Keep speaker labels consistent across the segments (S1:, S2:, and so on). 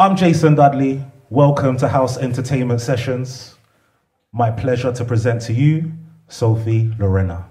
S1: I'm Jason Dudley. Welcome to House Entertainment Sessions. My pleasure to present to you Sophie Lorena.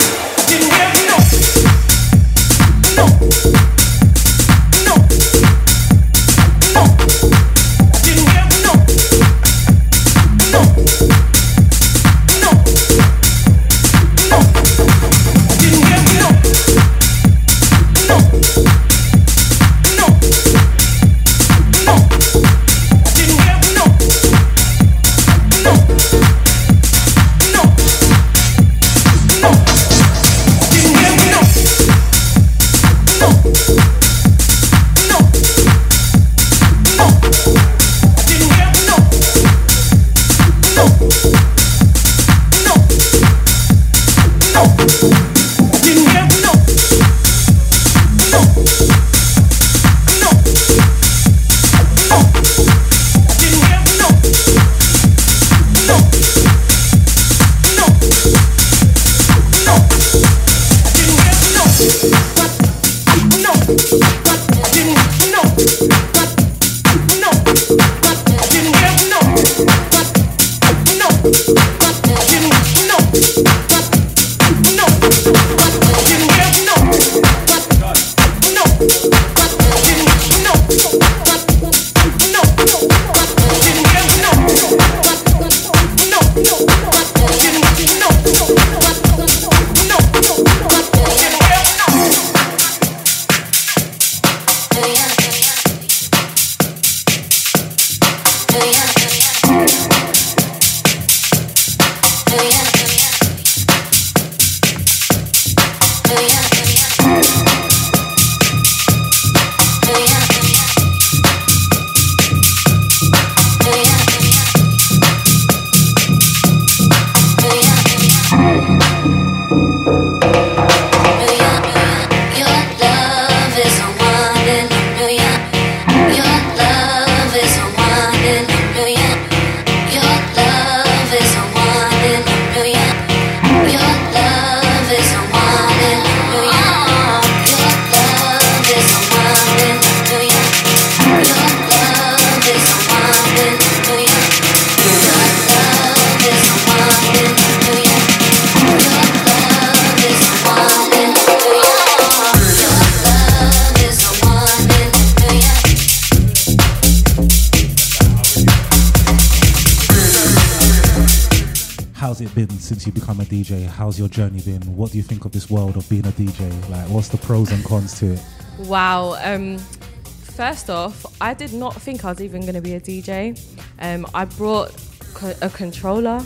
S1: How's your journey been? What do you think of this world of being a DJ? Like, what's the pros and cons to it?
S2: Wow. Um, first off, I did not think I was even going to be a DJ. Um, I brought co- a controller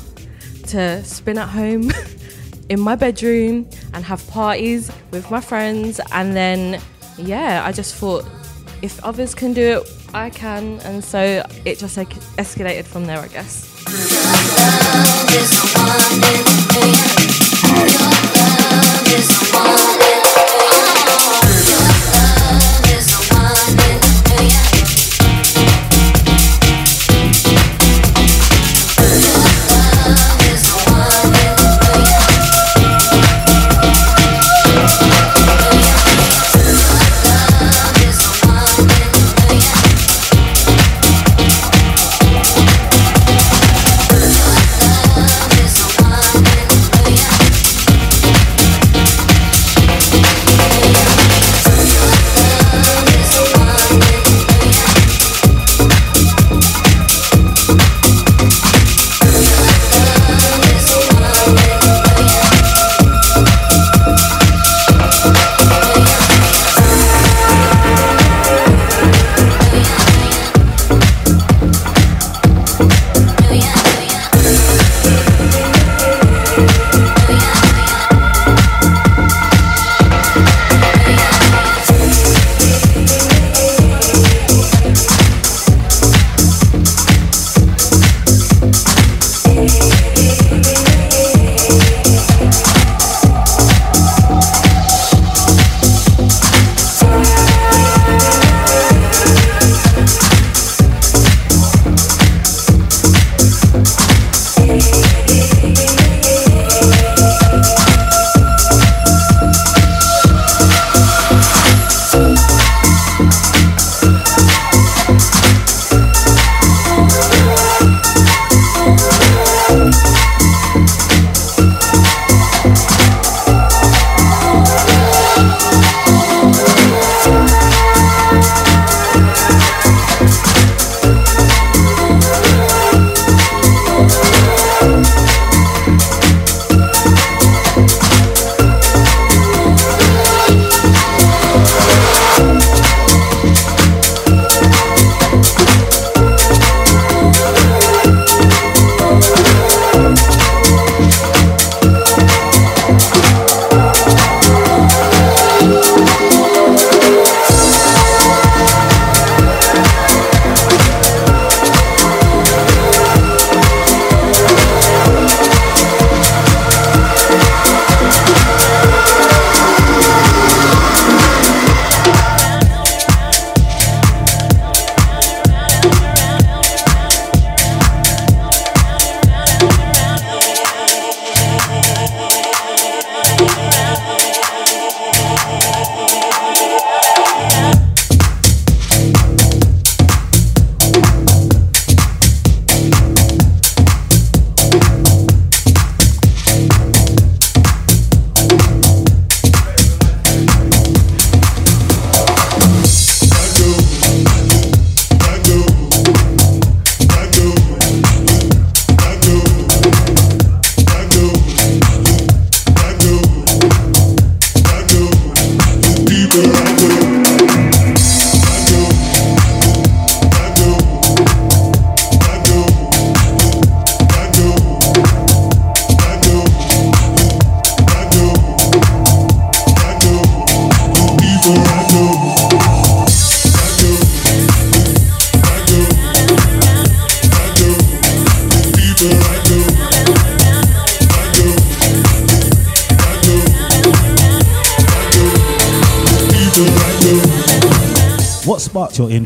S2: to spin at home in my bedroom and have parties with my friends. And then, yeah, I just thought if others can do it, I can. And so it just like, escalated from there, I guess.
S3: What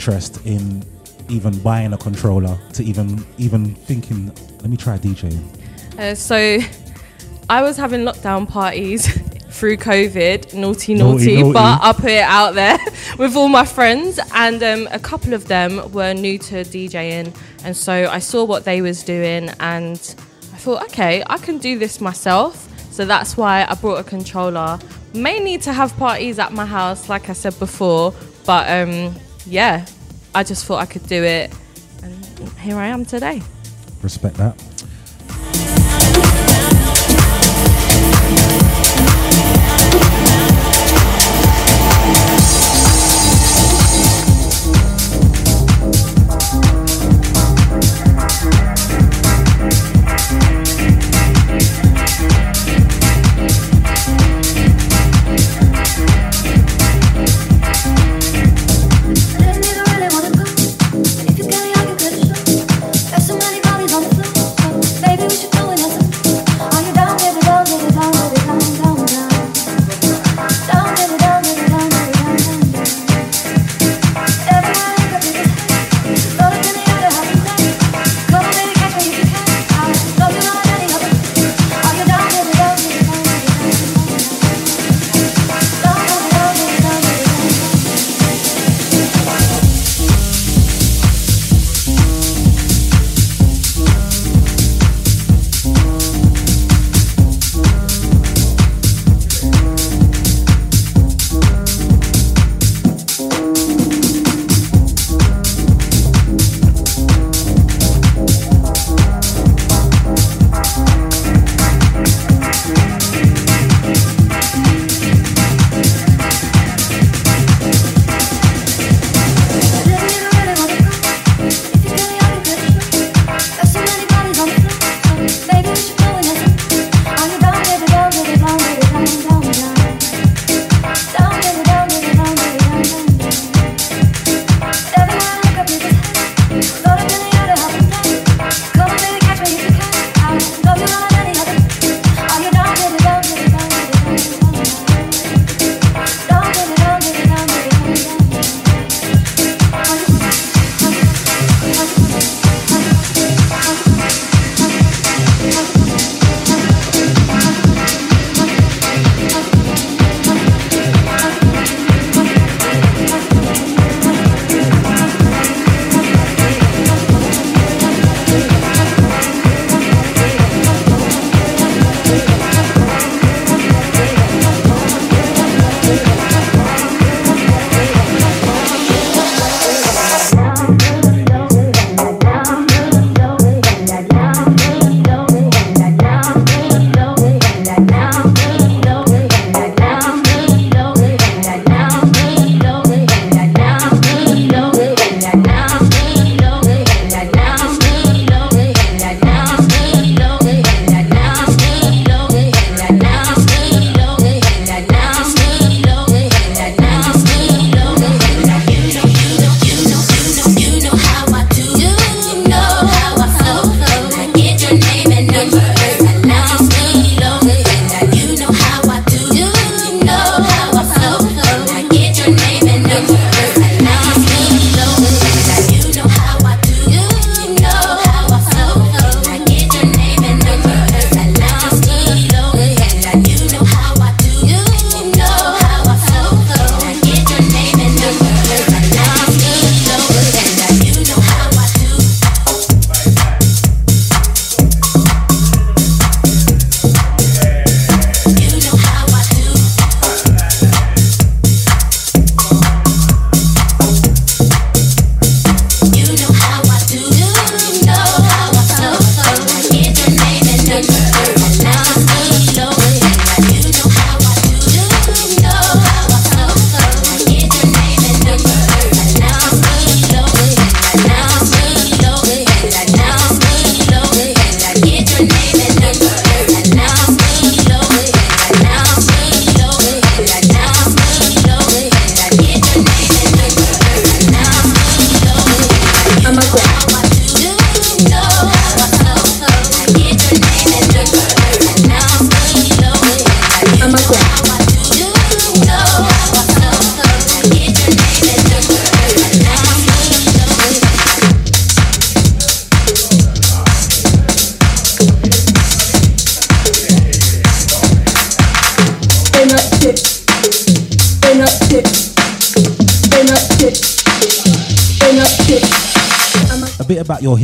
S3: interest in even buying a controller to even even thinking, let me try DJing?
S2: Uh, so I was having lockdown parties through COVID, naughty,
S3: Naughty,
S2: naughty, but I put it out there with all my friends, and um, a couple of them were new to DJing, and so I saw what they was doing, and I thought, okay, I can do this myself. So that's why I brought a controller, mainly to have parties at my house, like I said before. But um, yeah, I just thought I could do it, and here I am today.
S3: Respect that.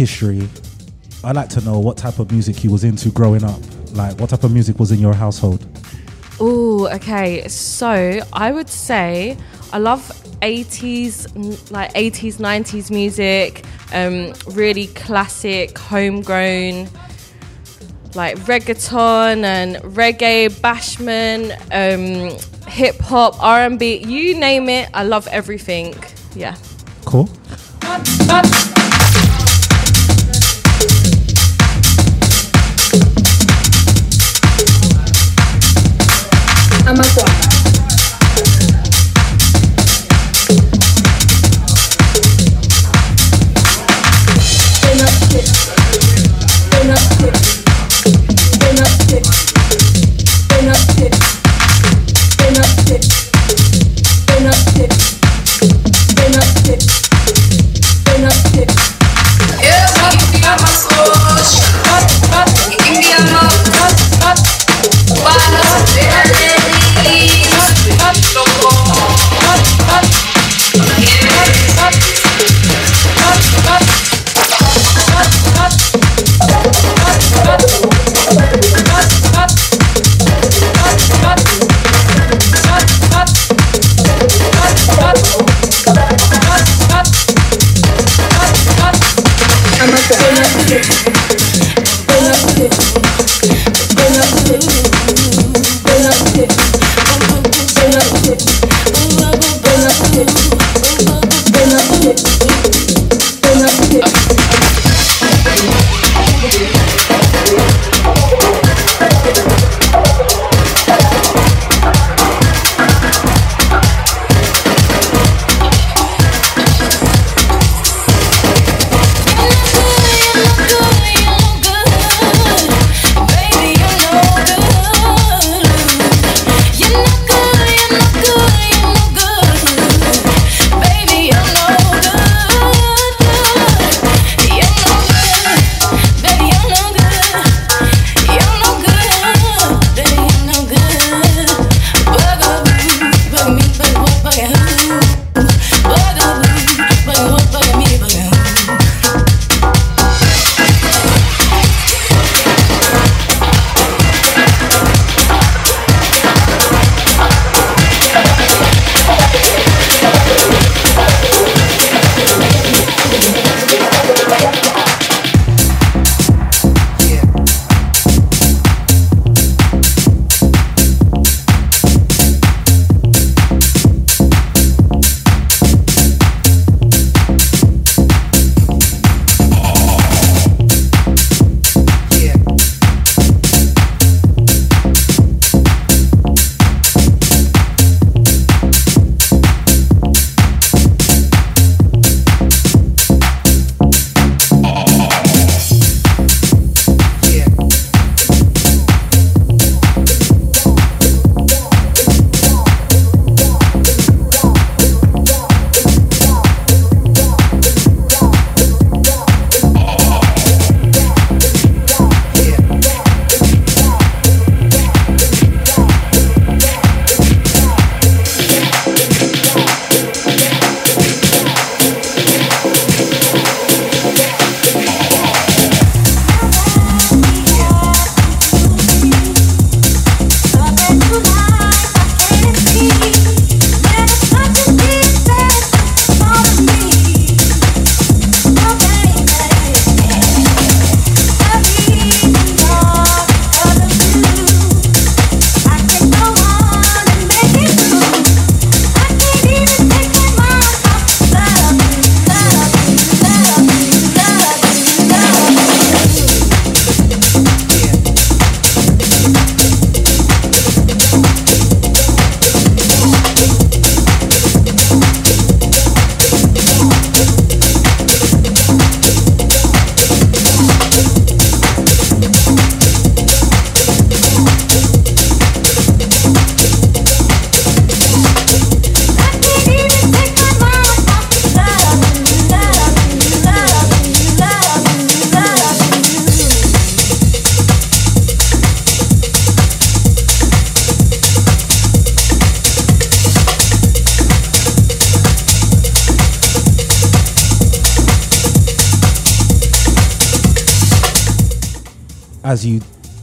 S4: History, I'd like to know what type of music you was into growing up. Like, what type of music was in your household?
S2: Oh, okay. So I would say I love 80s, like 80s, 90s music, um, really classic, homegrown, like reggaeton and reggae, bashment, um, hip hop, R&B, you name it. I love everything. Yeah.
S4: Cool.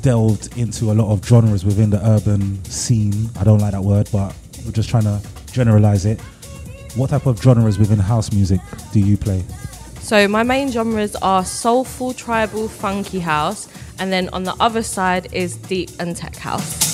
S3: Delved into a lot of genres within the urban scene, I don't like that word, but we're just trying to generalize it. What type of genres within house music do you play?
S5: So my main genres are soulful, tribal, funky house, and then on the other side is deep and tech house.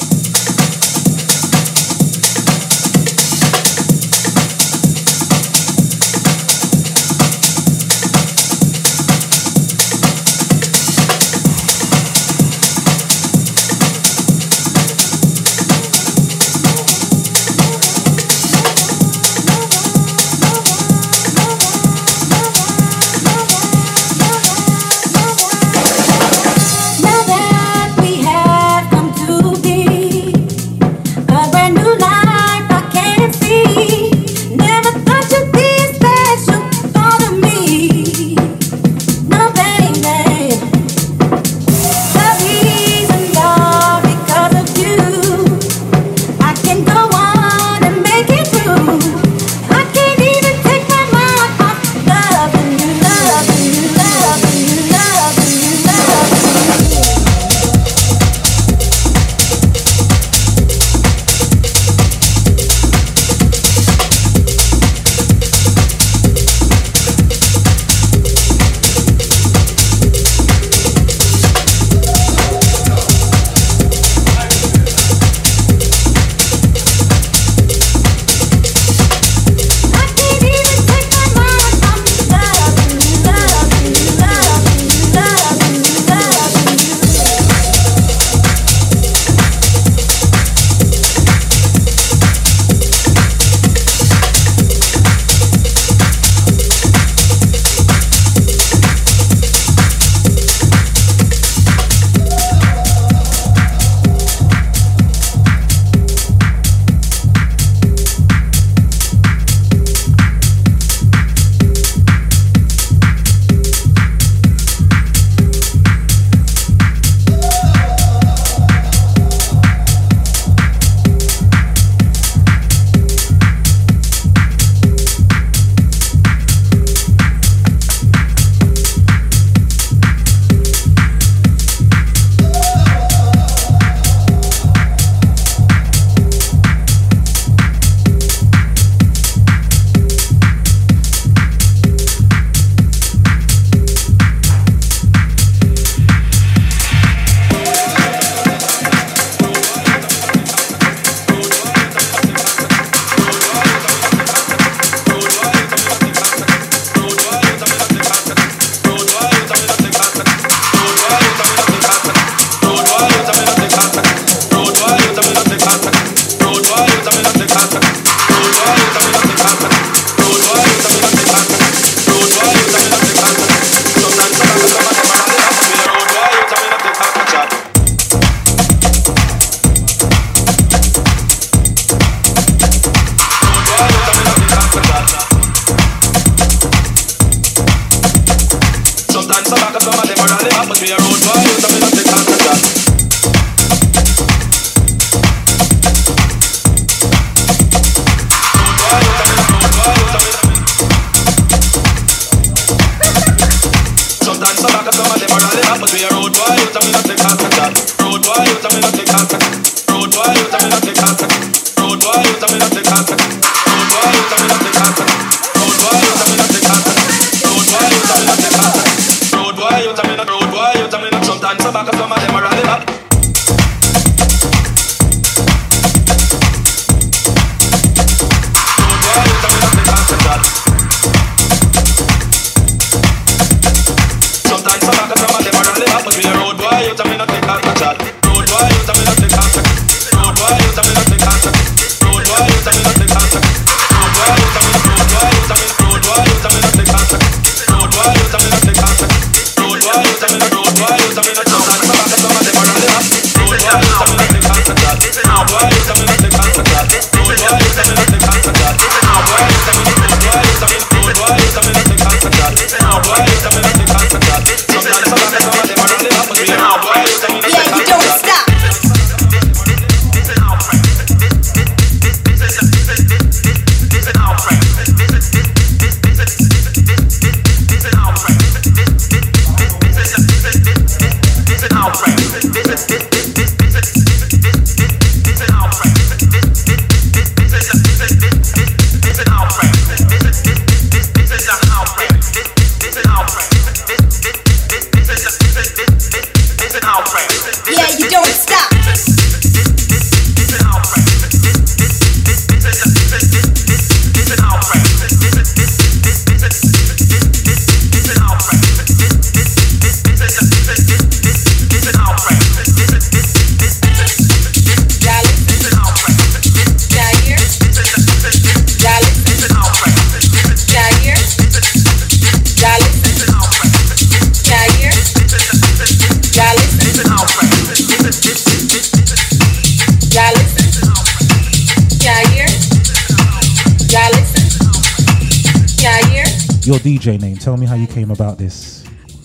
S3: DJ name. Tell me how you came about this.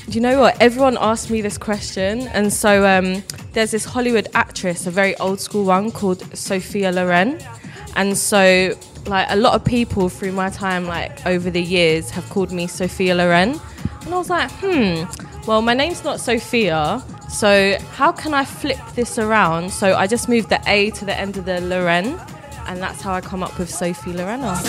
S2: Do you know what? Everyone asked me this question, and so um, there's this Hollywood actress, a very old school one called Sophia Loren, and so like a lot of people through my time, like over the years, have called me Sophia Loren, and I was like, hmm. Well, my name's not Sophia, so how can I flip this around? So I just moved the A to the end of the Loren, and that's how I come up with Sophie Lorena.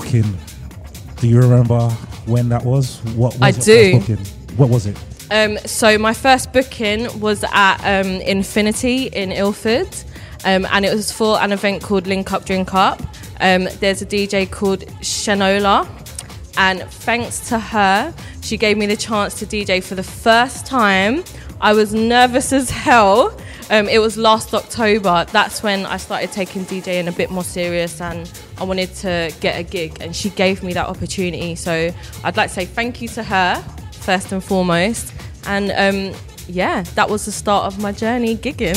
S3: Booking, do you remember when that was? What was
S2: I do.
S3: What was it?
S2: Um, so my first booking was at um, Infinity in Ilford, um, and it was for an event called Link Up Drink Up. Um, there's a DJ called Shanola, and thanks to her, she gave me the chance to DJ for the first time. I was nervous as hell um, it was last October. That's when I started taking DJing a bit more serious and I wanted to get a gig, and she gave me that opportunity. So I'd like to say thank you to her, first and foremost. And um, yeah, that was the start of my journey gigging.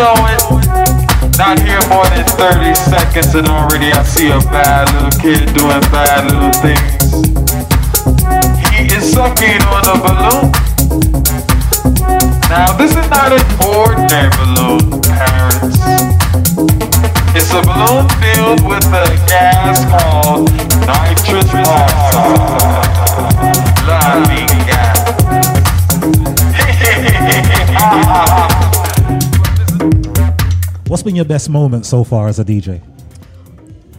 S6: sewing.
S7: Not here more than 30 seconds, and already I see a bad little kid doing bad little things. He is sucking on a balloon. Now, this is not an ordinary balloon, parents. It's a balloon filled with a gas called nitrous oxide. Loving gas. best moment so far as a DJ?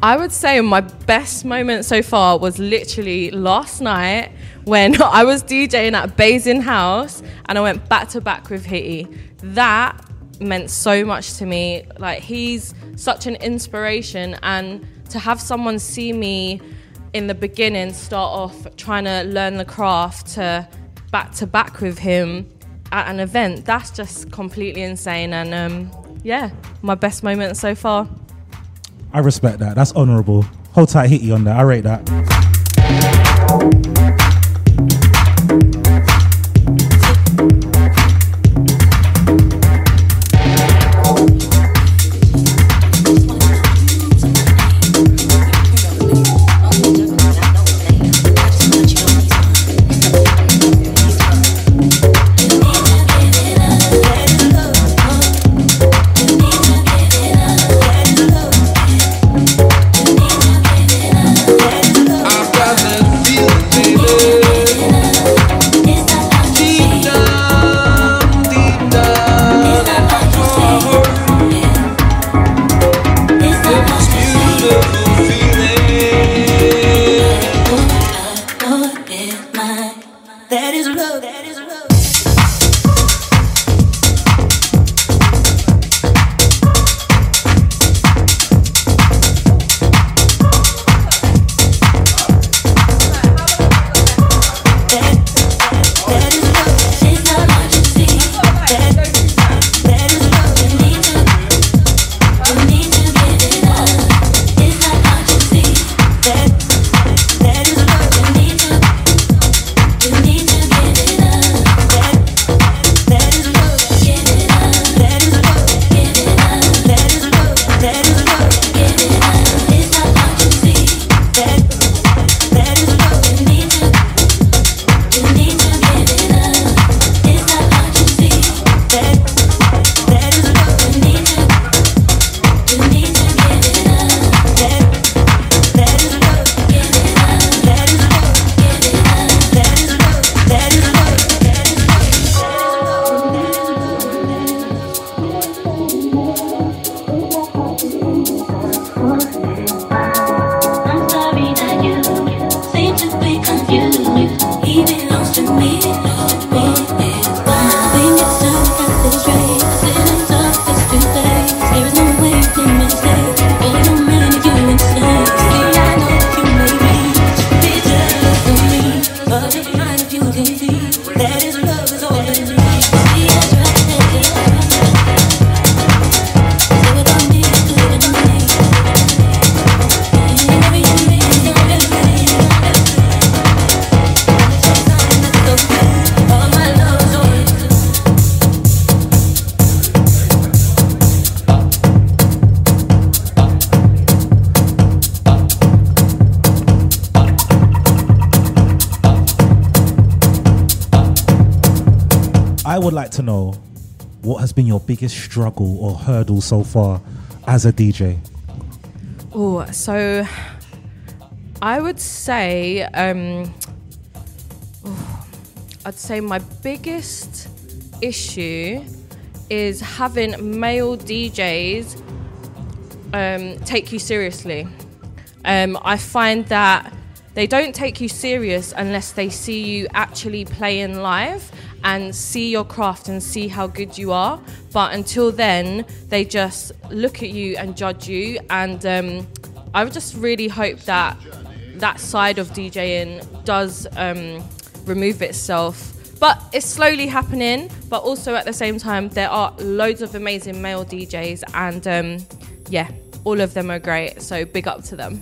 S2: I would say my best moment so far was literally last night when I was DJing at Basin House and I went back to back with Hitty. That meant so much to me. Like he's such an inspiration and to have someone see me in the beginning start off trying to learn the craft to back to back with him at an event, that's just completely insane and um, yeah, my best moment so far.
S7: I respect that. That's honourable. Hold tight, Hitty on that. I rate that.
S3: Would like to know what has been your biggest struggle or hurdle so far as a DJ?
S2: Oh, so I would say, um, I'd say my biggest issue is having male DJs um, take you seriously. Um, I find that they don't take you serious unless they see you actually playing live and see your craft and see how good you are. But until then, they just look at you and judge you. And um, I would just really hope that that side of DJing does um, remove itself. But it's slowly happening. But also at the same time, there are loads of amazing male DJs, and um, yeah, all of them are great. So big up to them.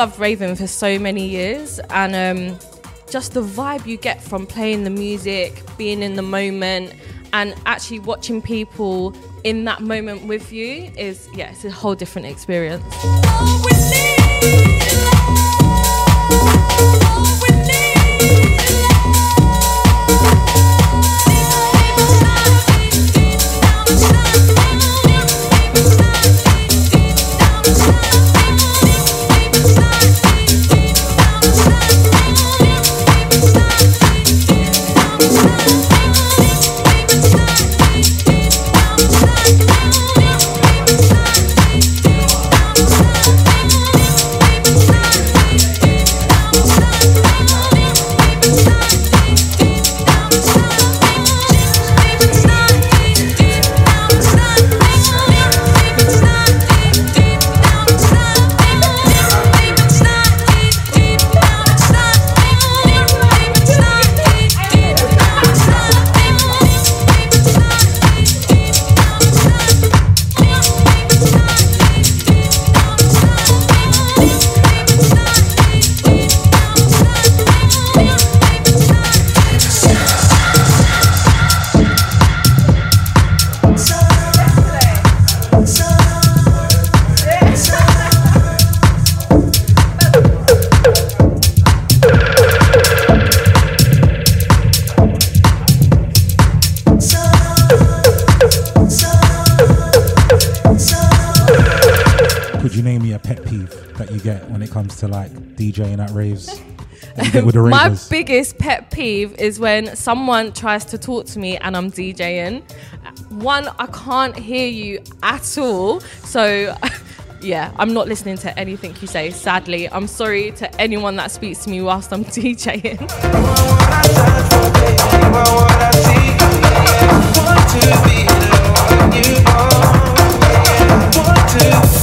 S2: Loved Raven for so many years, and um, just the vibe you get from playing the music, being in the moment, and actually watching people in that moment with you is yeah, it's a whole different experience.
S3: That with the
S2: My
S3: ravers?
S2: biggest pet peeve is when someone tries to talk to me and I'm DJing. One, I can't hear you at all. So, yeah, I'm not listening to anything you say, sadly. I'm sorry to anyone that speaks to me whilst I'm DJing.
S8: You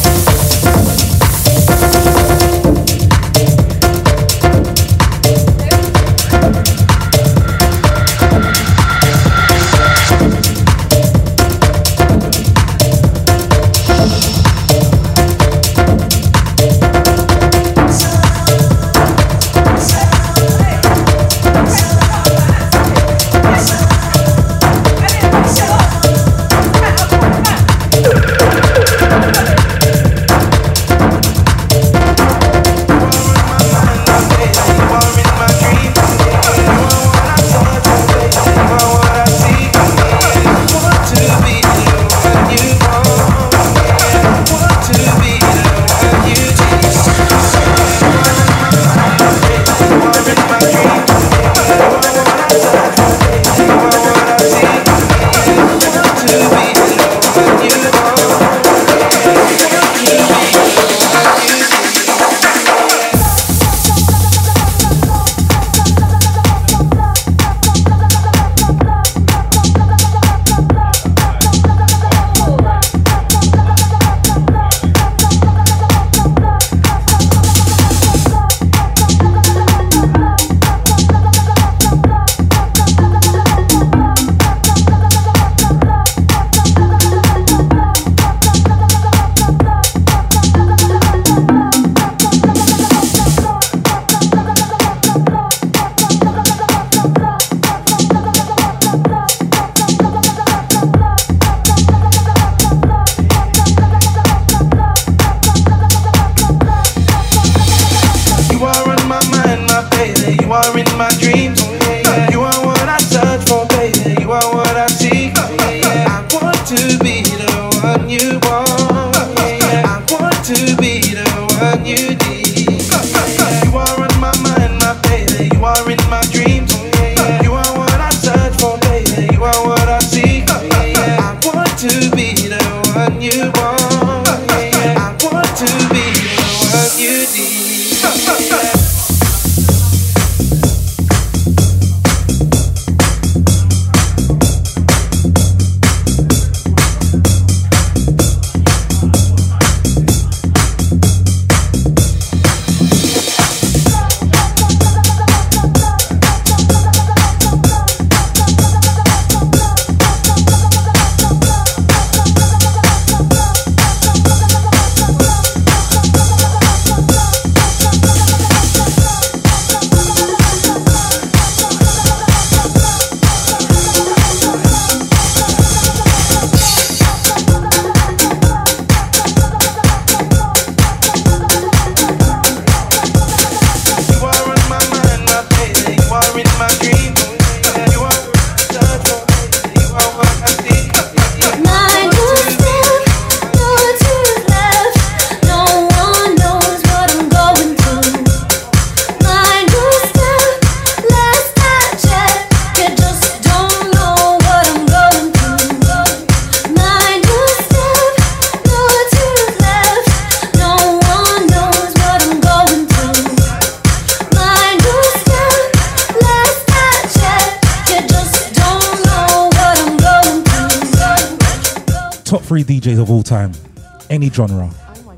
S3: genre,
S4: Oh my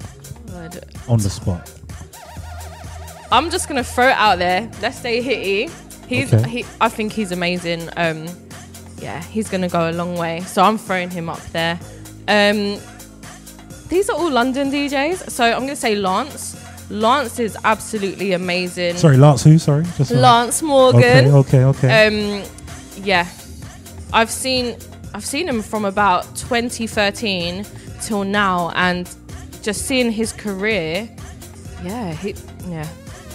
S4: god.
S3: on the spot.
S4: I'm just gonna throw it out there. Let's say Hitty. He's
S3: Okay.
S4: he I think he's amazing. Um yeah, he's gonna go a long way. So I'm throwing him up there. Um these are all London DJs. So I'm gonna say Lance. Lance is absolutely amazing.
S3: Sorry, Lance who? Sorry. Just so-
S4: Lance Morgan.
S3: Okay, okay, okay.
S4: Um, yeah, I've seen I've seen him from about 2013 till now, and just seeing his career, yeah, he, yeah,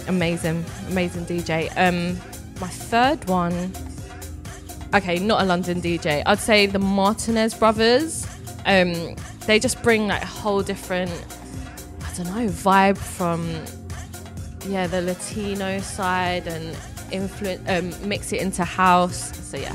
S4: amazing, amazing DJ. Um, my third one, okay, not a London DJ. I'd say the Martinez brothers. Um, they just bring like a whole different, I don't know, vibe from yeah the Latino side and influence um, mix it into house. So yeah.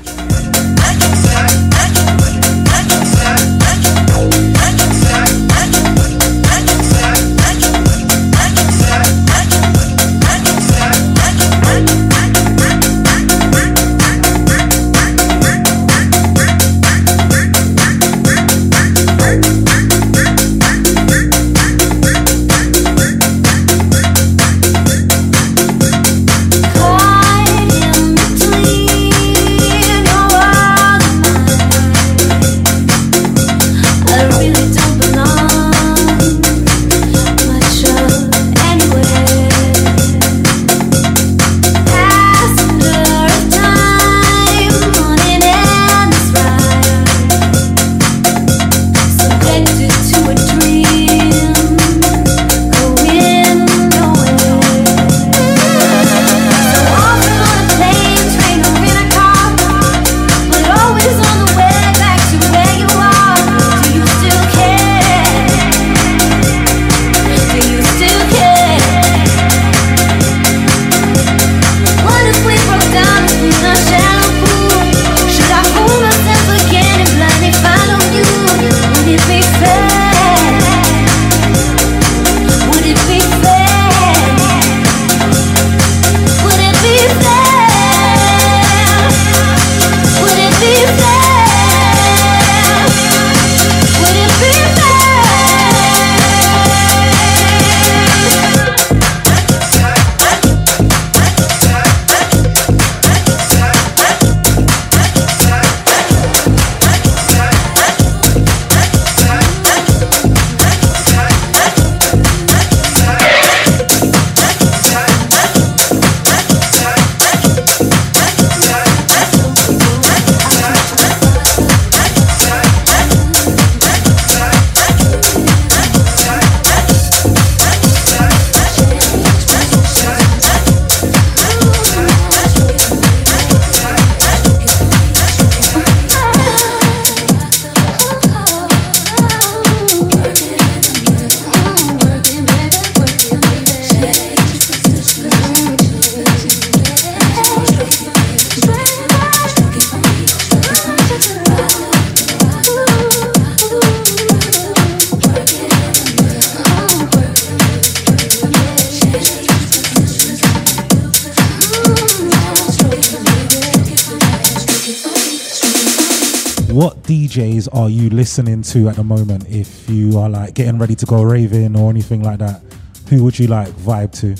S3: Listening to at the moment? If you are like getting ready to go raving or anything like that, who would you like vibe to?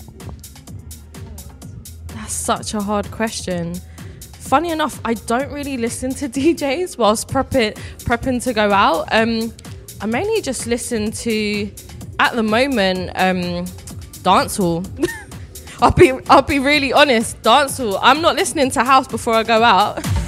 S4: That's such a hard question. Funny enough, I don't really listen to DJs whilst prepping prepping to go out. Um, I mainly just listen to, at the moment, um, dancehall. I'll be I'll be really honest, dancehall. I'm not listening to house before I go out.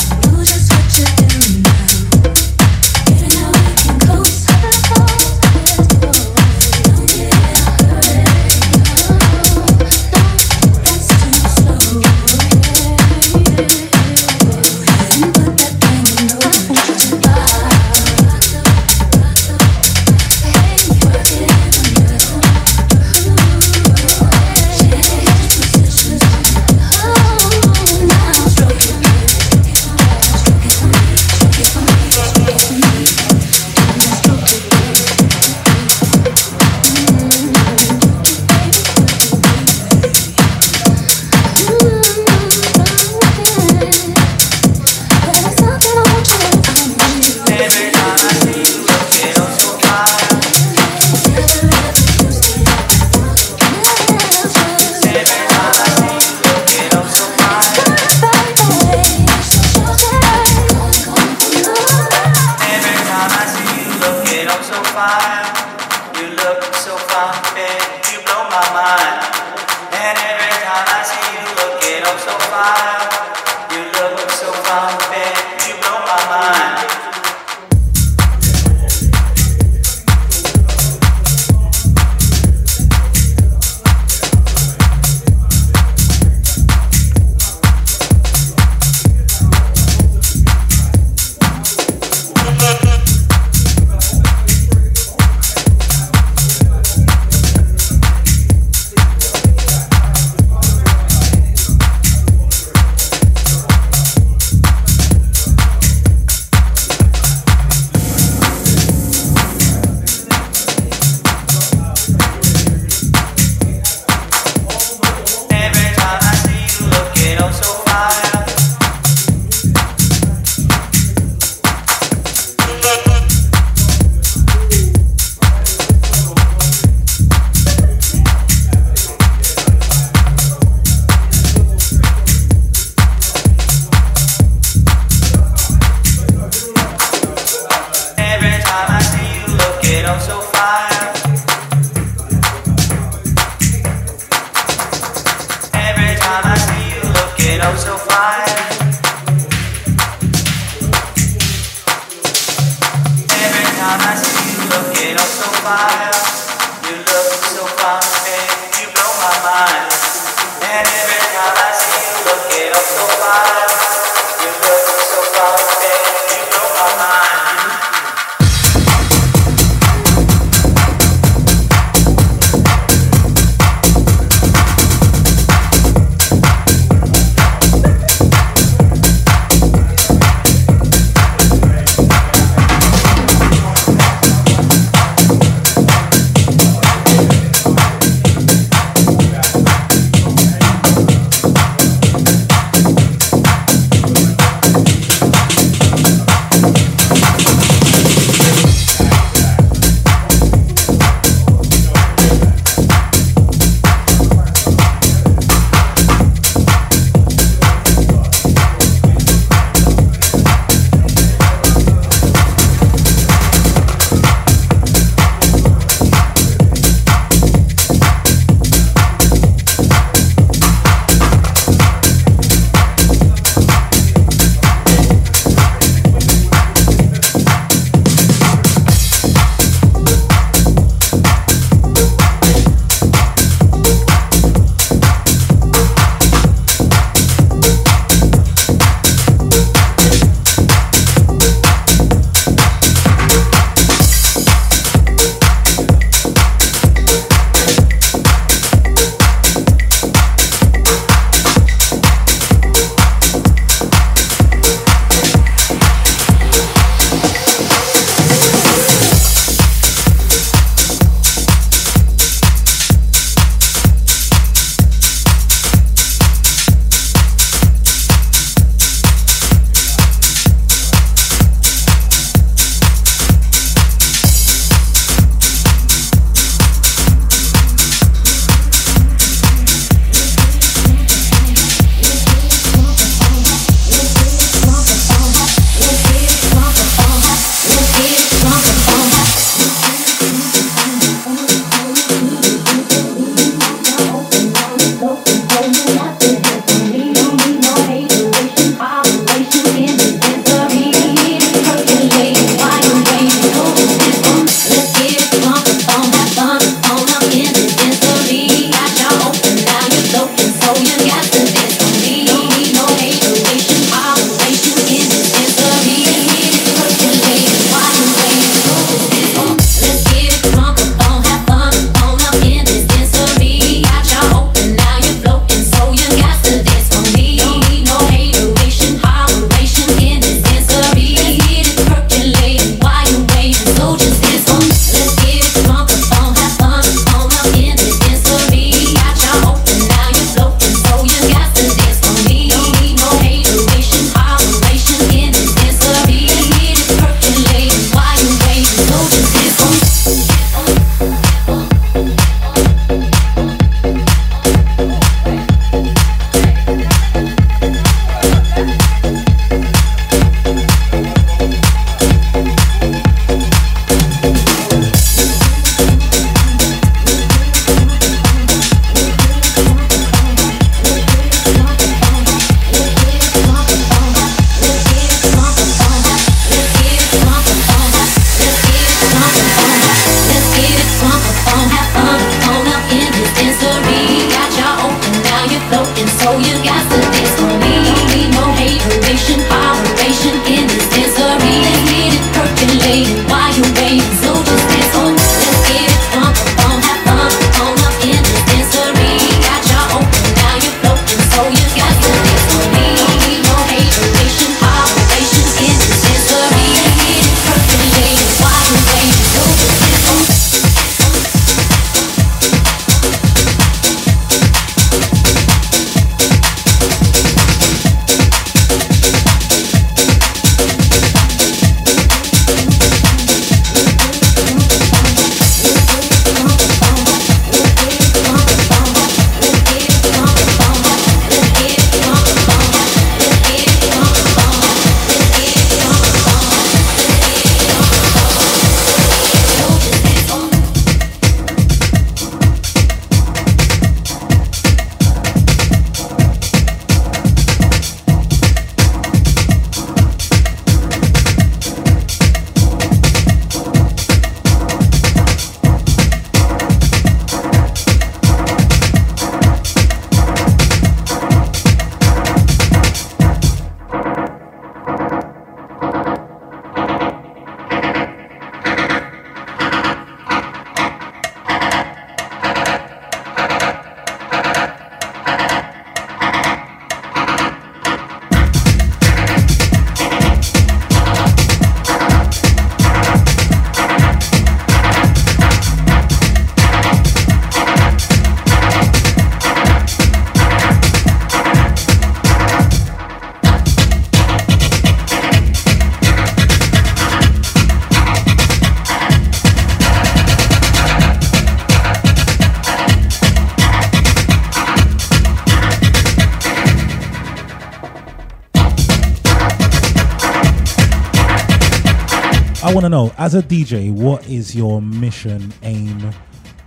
S3: want to know, as a DJ, what is your mission, aim?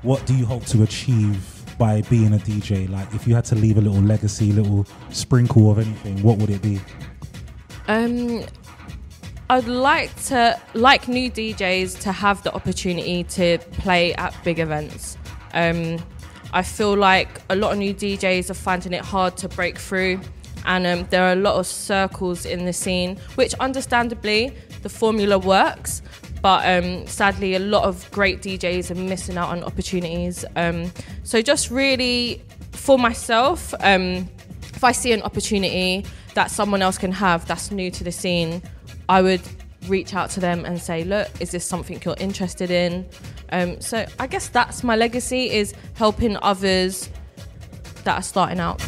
S3: What do you hope to achieve by being a DJ? Like, if you had to leave a little legacy, little sprinkle of anything, what would it be?
S2: Um, I'd like to, like new DJs, to have the opportunity to play at big events. Um, I feel like a lot of new DJs are finding it hard to break through, and um, there are a lot of circles in the scene, which understandably the formula works. But um, sadly, a lot of great DJs are missing out on opportunities. Um, so, just really for myself, um, if I see an opportunity that someone else can have that's new to the scene, I would reach out to them and say, look, is this something you're interested in? Um, so I guess that's my legacy is helping others that are starting out.